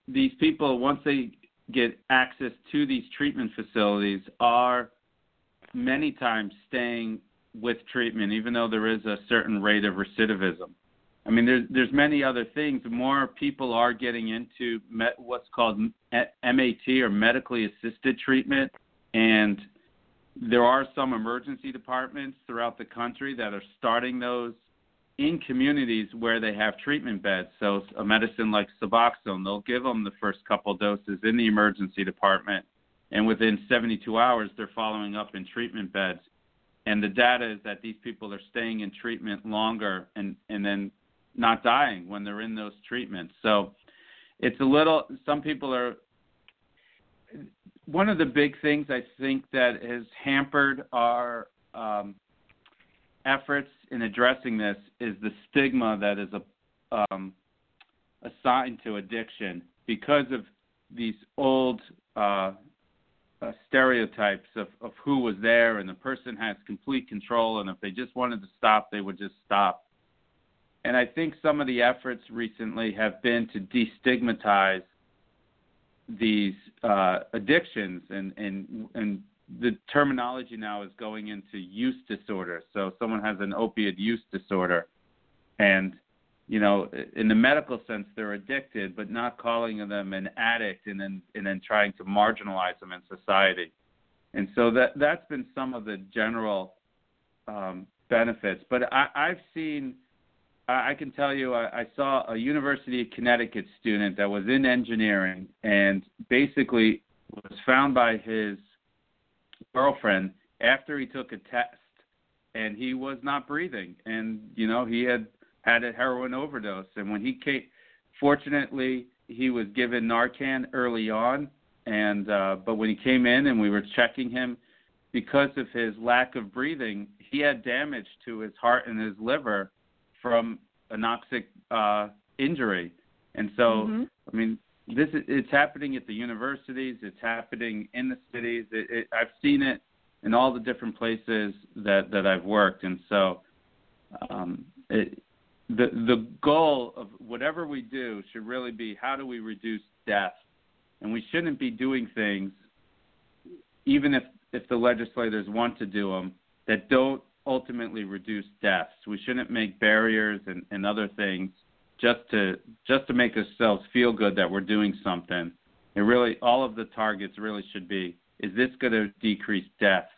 these people once they get access to these treatment facilities are many times staying with treatment, even though there is a certain rate of recidivism. I mean, there's there's many other things. More people are getting into met, what's called MAT or medically assisted treatment, and there are some emergency departments throughout the country that are starting those in communities where they have treatment beds. So a medicine like Suboxone, they'll give them the first couple doses in the emergency department, and within 72 hours they're following up in treatment beds. And the data is that these people are staying in treatment longer and and then not dying when they're in those treatments. So it's a little. Some people are. One of the big things I think that has hampered our um, efforts in addressing this is the stigma that is a, um, assigned to addiction because of these old uh, uh, stereotypes of, of who was there and the person has complete control and if they just wanted to stop they would just stop and i think some of the efforts recently have been to destigmatize these uh, addictions and, and and the terminology now is going into use disorder. So someone has an opiate use disorder, and you know, in the medical sense, they're addicted, but not calling them an addict and then and then trying to marginalize them in society. And so that that's been some of the general um, benefits. But I, I've seen. I I can tell you, I, I saw a University of Connecticut student that was in engineering and basically was found by his girlfriend after he took a test and he was not breathing and you know he had had a heroin overdose and when he came fortunately he was given Narcan early on and uh but when he came in and we were checking him because of his lack of breathing he had damage to his heart and his liver from anoxic uh injury and so mm-hmm. i mean this is it's happening at the universities. It's happening in the cities. It, it, I've seen it in all the different places that that I've worked, and so um, it, the the goal of whatever we do should really be how do we reduce death, and we shouldn't be doing things, even if if the legislators want to do them, that don't ultimately reduce deaths. We shouldn't make barriers and, and other things just to just to make ourselves feel good that we're doing something. It really all of the targets really should be is this going to decrease deaths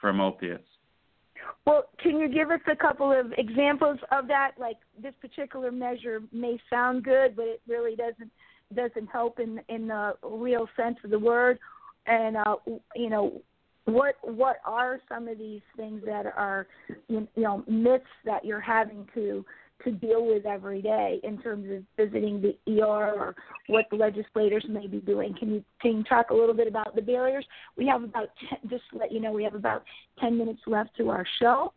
from opiates? Well, can you give us a couple of examples of that? Like this particular measure may sound good, but it really doesn't doesn't help in in the real sense of the word. and uh, you know what what are some of these things that are you know myths that you're having to to deal with every day in terms of visiting the ER or what the legislators may be doing. Can you can you talk a little bit about the barriers? We have about 10, just to let you know we have about 10 minutes left to our show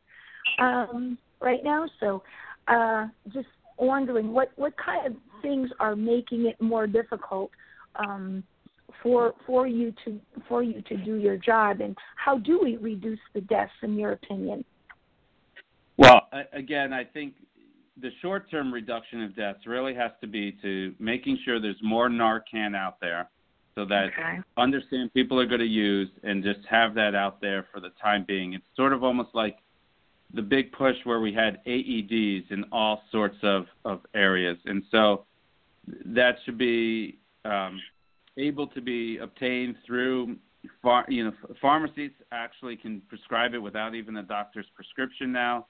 um, right now. So uh, just wondering what what kind of things are making it more difficult um, for for you to for you to do your job, and how do we reduce the deaths in your opinion? Well, again, I think the short term reduction of deaths really has to be to making sure there's more Narcan out there so that okay. understand people are going to use and just have that out there for the time being. It's sort of almost like the big push where we had AEDs in all sorts of, of areas. And so that should be um, able to be obtained through far, you know pharmacies actually can prescribe it without even a doctor's prescription now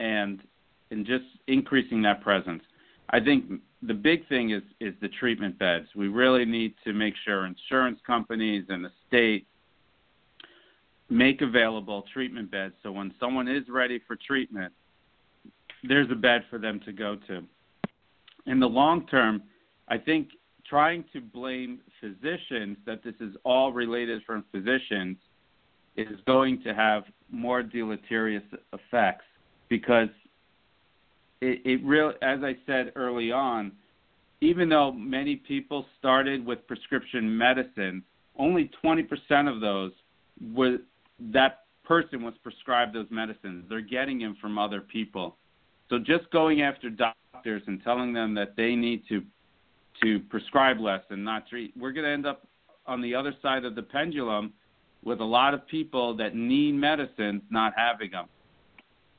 and and just increasing that presence. I think the big thing is is the treatment beds. We really need to make sure insurance companies and the state make available treatment beds so when someone is ready for treatment, there's a bed for them to go to. In the long term, I think trying to blame physicians that this is all related from physicians is going to have more deleterious effects because it, it really, as I said early on, even though many people started with prescription medicine, only 20% of those were that person was prescribed those medicines. They're getting them from other people. So just going after doctors and telling them that they need to to prescribe less and not treat, we're going to end up on the other side of the pendulum with a lot of people that need medicines not having them.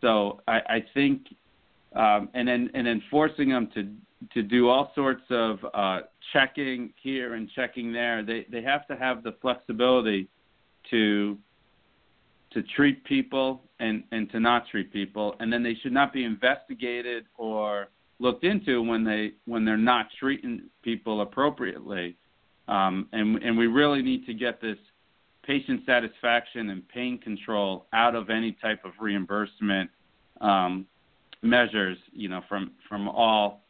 So I, I think, um, and then and then forcing them to to do all sorts of uh, checking here and checking there. They they have to have the flexibility to to treat people and and to not treat people, and then they should not be investigated or looked into when they when they're not treating people appropriately. Um, and and we really need to get this patient satisfaction and pain control out of any type of reimbursement um, measures, you know, from from all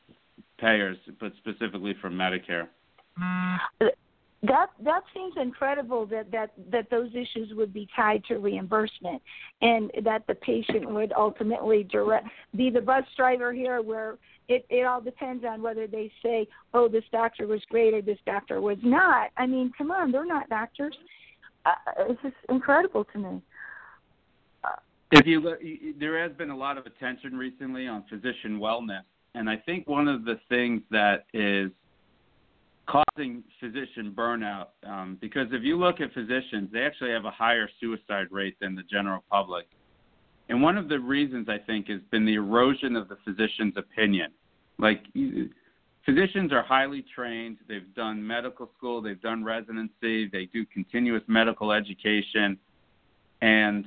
payers, but specifically from Medicare. That that seems incredible that that that those issues would be tied to reimbursement, and that the patient would ultimately direct be the bus driver here, where it it all depends on whether they say, "Oh, this doctor was great" or "This doctor was not." I mean, come on, they're not doctors. Uh, it's just incredible to me. If you look, there has been a lot of attention recently on physician wellness, and I think one of the things that is causing physician burnout, um, because if you look at physicians, they actually have a higher suicide rate than the general public. And one of the reasons I think has been the erosion of the physician's opinion. Like physicians are highly trained, they've done medical school, they've done residency, they do continuous medical education, and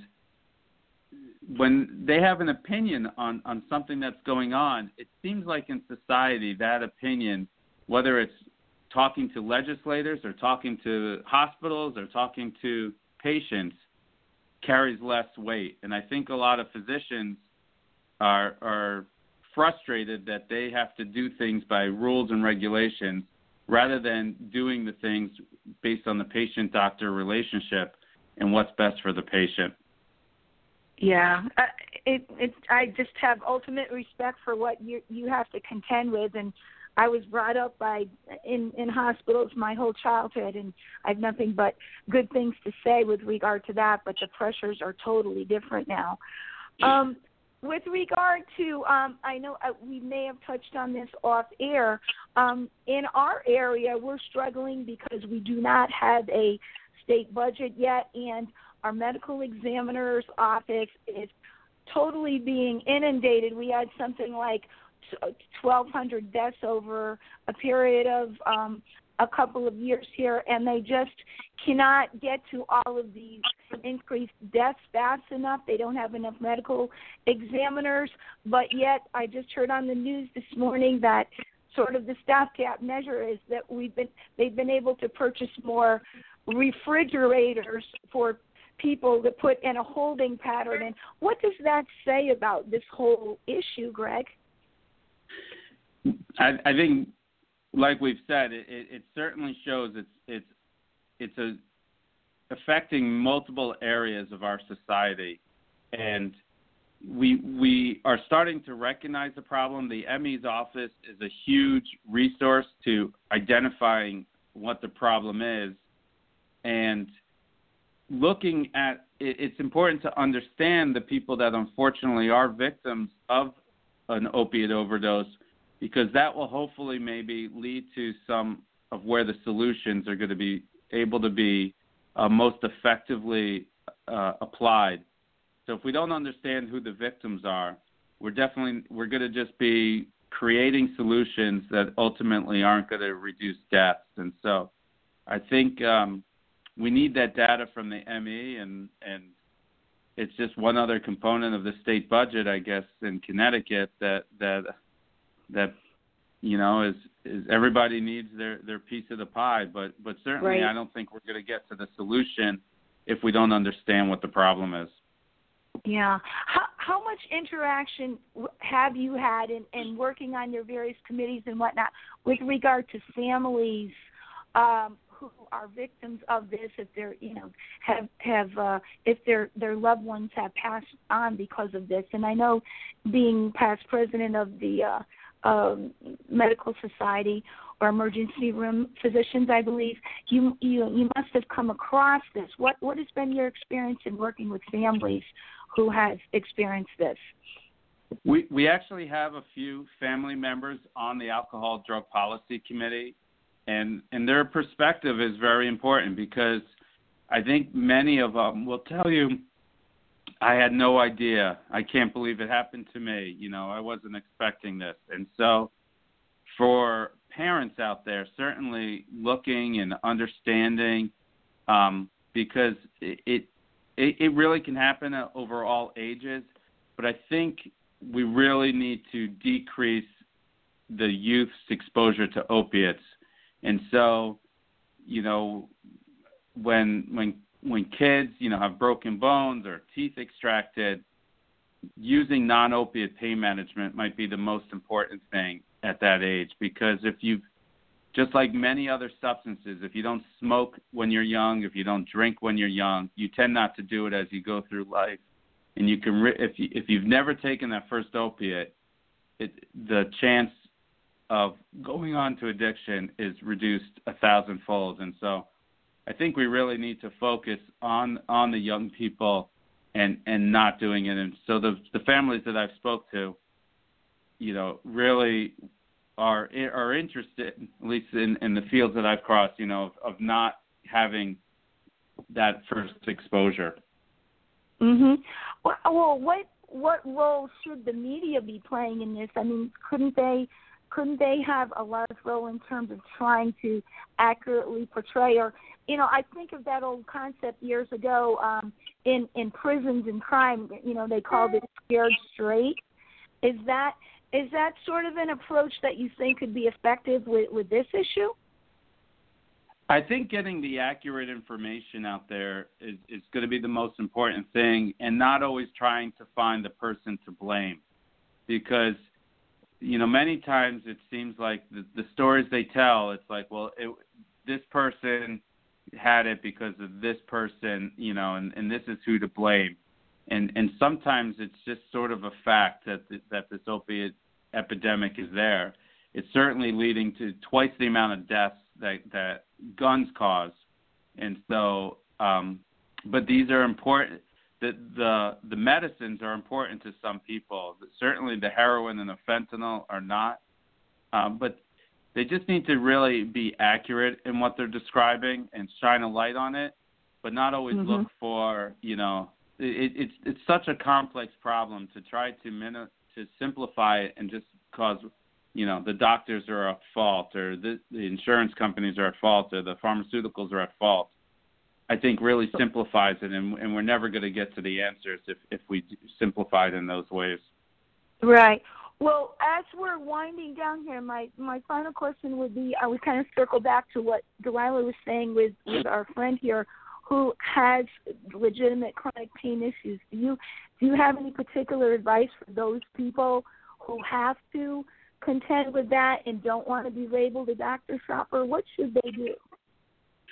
when they have an opinion on on something that's going on, it seems like in society that opinion, whether it's talking to legislators or talking to hospitals or talking to patients, carries less weight. And I think a lot of physicians are are frustrated that they have to do things by rules and regulations rather than doing the things based on the patient doctor relationship and what's best for the patient. Yeah, uh, it it I just have ultimate respect for what you you have to contend with and I was brought up by in in hospitals my whole childhood, and I have nothing but good things to say with regard to that. But the pressures are totally different now. Um, with regard to, um, I know uh, we may have touched on this off air. Um, in our area, we're struggling because we do not have a state budget yet, and our medical examiner's office is totally being inundated. We had something like 1,200 deaths over a period of um, a couple of years here, and they just cannot get to all of these increased deaths fast enough. They don't have enough medical examiners, but yet I just heard on the news this morning that sort of the staff stopgap measure is that we've been they've been able to purchase more refrigerators for people to put in a holding pattern. And what does that say about this whole issue, Greg? I, I think, like we've said, it, it, it certainly shows it's it's it's a affecting multiple areas of our society, and we we are starting to recognize the problem. The ME's office is a huge resource to identifying what the problem is, and looking at it, it's important to understand the people that unfortunately are victims of an opiate overdose because that will hopefully maybe lead to some of where the solutions are going to be able to be uh, most effectively uh, applied. So if we don't understand who the victims are, we're definitely we're going to just be creating solutions that ultimately aren't going to reduce deaths. And so I think um, we need that data from the ME, and and it's just one other component of the state budget, I guess, in Connecticut that that that you know is is everybody needs their their piece of the pie, but but certainly right. I don't think we're going to get to the solution if we don't understand what the problem is. Yeah. How how much interaction have you had in in working on your various committees and whatnot with regard to families? Um, who are victims of this if they're you know have have uh, if their their loved ones have passed on because of this. And I know being past president of the uh, um, medical society or emergency room physicians I believe you you you must have come across this. What what has been your experience in working with families who have experienced this? We we actually have a few family members on the alcohol drug policy committee and and their perspective is very important because I think many of them will tell you, I had no idea. I can't believe it happened to me. You know, I wasn't expecting this, and so for parents out there, certainly looking and understanding, um, because it, it it really can happen over all ages. But I think we really need to decrease the youth's exposure to opiates and so, you know, when when when kids, you know, have broken bones or teeth extracted, using non-opiate pain management might be the most important thing at that age because if you've just like many other substances, if you don't smoke when you're young, if you don't drink when you're young, you tend not to do it as you go through life. And you can, if you if you've never taken that first opiate, it, the chance of going on to addiction is reduced a thousandfold. And so I think we really need to focus on on the young people and and not doing it. And so the the families that I've spoke to, you know, really are are interested, at least in, in the fields that I've crossed, you know, of, of not having that first exposure. Mhm. Well, what what role should the media be playing in this? I mean, couldn't they couldn't they have a large role in terms of trying to accurately portray or you know i think of that old concept years ago um in in prisons and crime you know they called it scared straight. Is that is that sort of an approach that you think could be effective with with this issue? I think getting the accurate information out there is, is going to be the most important thing, and not always trying to find the person to blame, because you know, many times it seems like the, the stories they tell, it's like, well, it, this person had it because of this person, you know, and, and this is who to blame. And and sometimes it's just sort of a fact that that this opiate epidemic is there. It's certainly leading to twice the amount of deaths that that guns cause. And so, um, but these are important the the the medicines are important to some people. Certainly, the heroin and the fentanyl are not, um, but they just need to really be accurate in what they're describing and shine a light on it, but not always mm-hmm. look for you know. It, it's it's such a complex problem to try to min- to simplify it and just cause you know the doctors are at fault or the, the insurance companies are at fault or the pharmaceuticals are at fault I think really simplifies it, and, and we're never going to get to the answers if if we simplify it in those ways. Right. Well, as we're winding down here, my my final question would be: I would kind of circle back to what Delilah was saying with with our friend here, who has legitimate chronic pain issues. Do you do you have any particular advice for those people who have to contend with that and don't want to be labeled a doctor shopper? What should they do?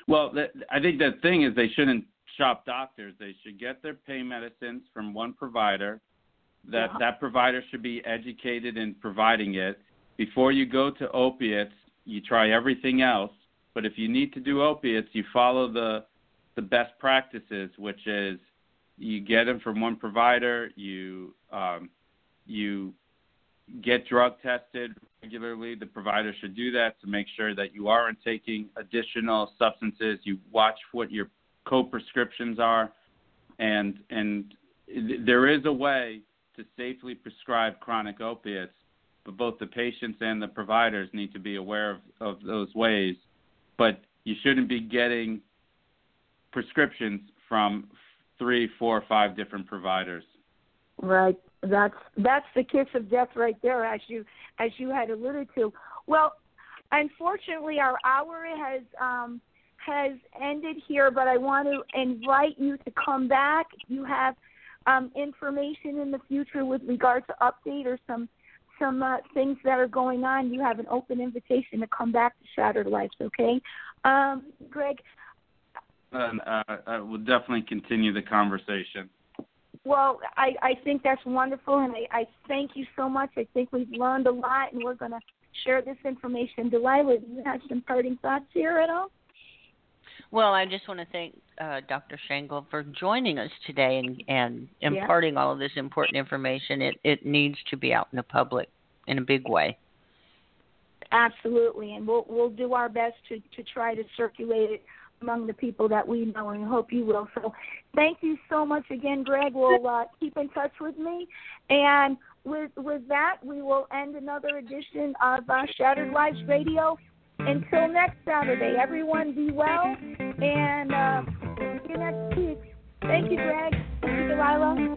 Well, I think the thing is they shouldn't shop doctors. They should get their pain medicines from one provider. That Yeah. that provider should be educated in providing it. Before you go to opiates, you try everything else. But if you need to do opiates, you follow the the best practices, which is you get them from one provider. You um, you get drug tested regularly. The provider should do that to make sure that you aren't taking additional substances. You watch what your co-prescriptions are, and and there is a way to safely prescribe chronic opiates, but both the patients and the providers need to be aware of, of those ways. But you shouldn't be getting prescriptions from three, four, five different providers. Right. That's that's the kiss of death right there, as you as you had alluded to. Well, unfortunately, our hour has um, has ended here, but I want to invite you to come back. You have um, information in the future with regard to update or some some uh, things that are going on. You have an open invitation to come back to Shattered Lives. Okay, um, Greg. And uh, I will definitely continue the conversation. Well, I, I think that's wonderful, and I, I thank you so much. I think we've learned a lot, and we're going to share this information. Delilah, do you have some parting thoughts here at all? Well, I just want to thank uh, Dr. Shangold for joining us today and, and Yeah. imparting all of this important information. It, it needs to be out in the public in a big way. Absolutely, and we'll we'll do our best to to try to circulate it among the people that we know, and hope you will. So, thank you so much again, Greg. We'll uh, keep in touch with me, and with with that, we will end another edition of uh, Shattered Lives Radio. Until next Saturday, everyone be well, and uh, see you next week. Thank you, Greg. Thank you, Delilah.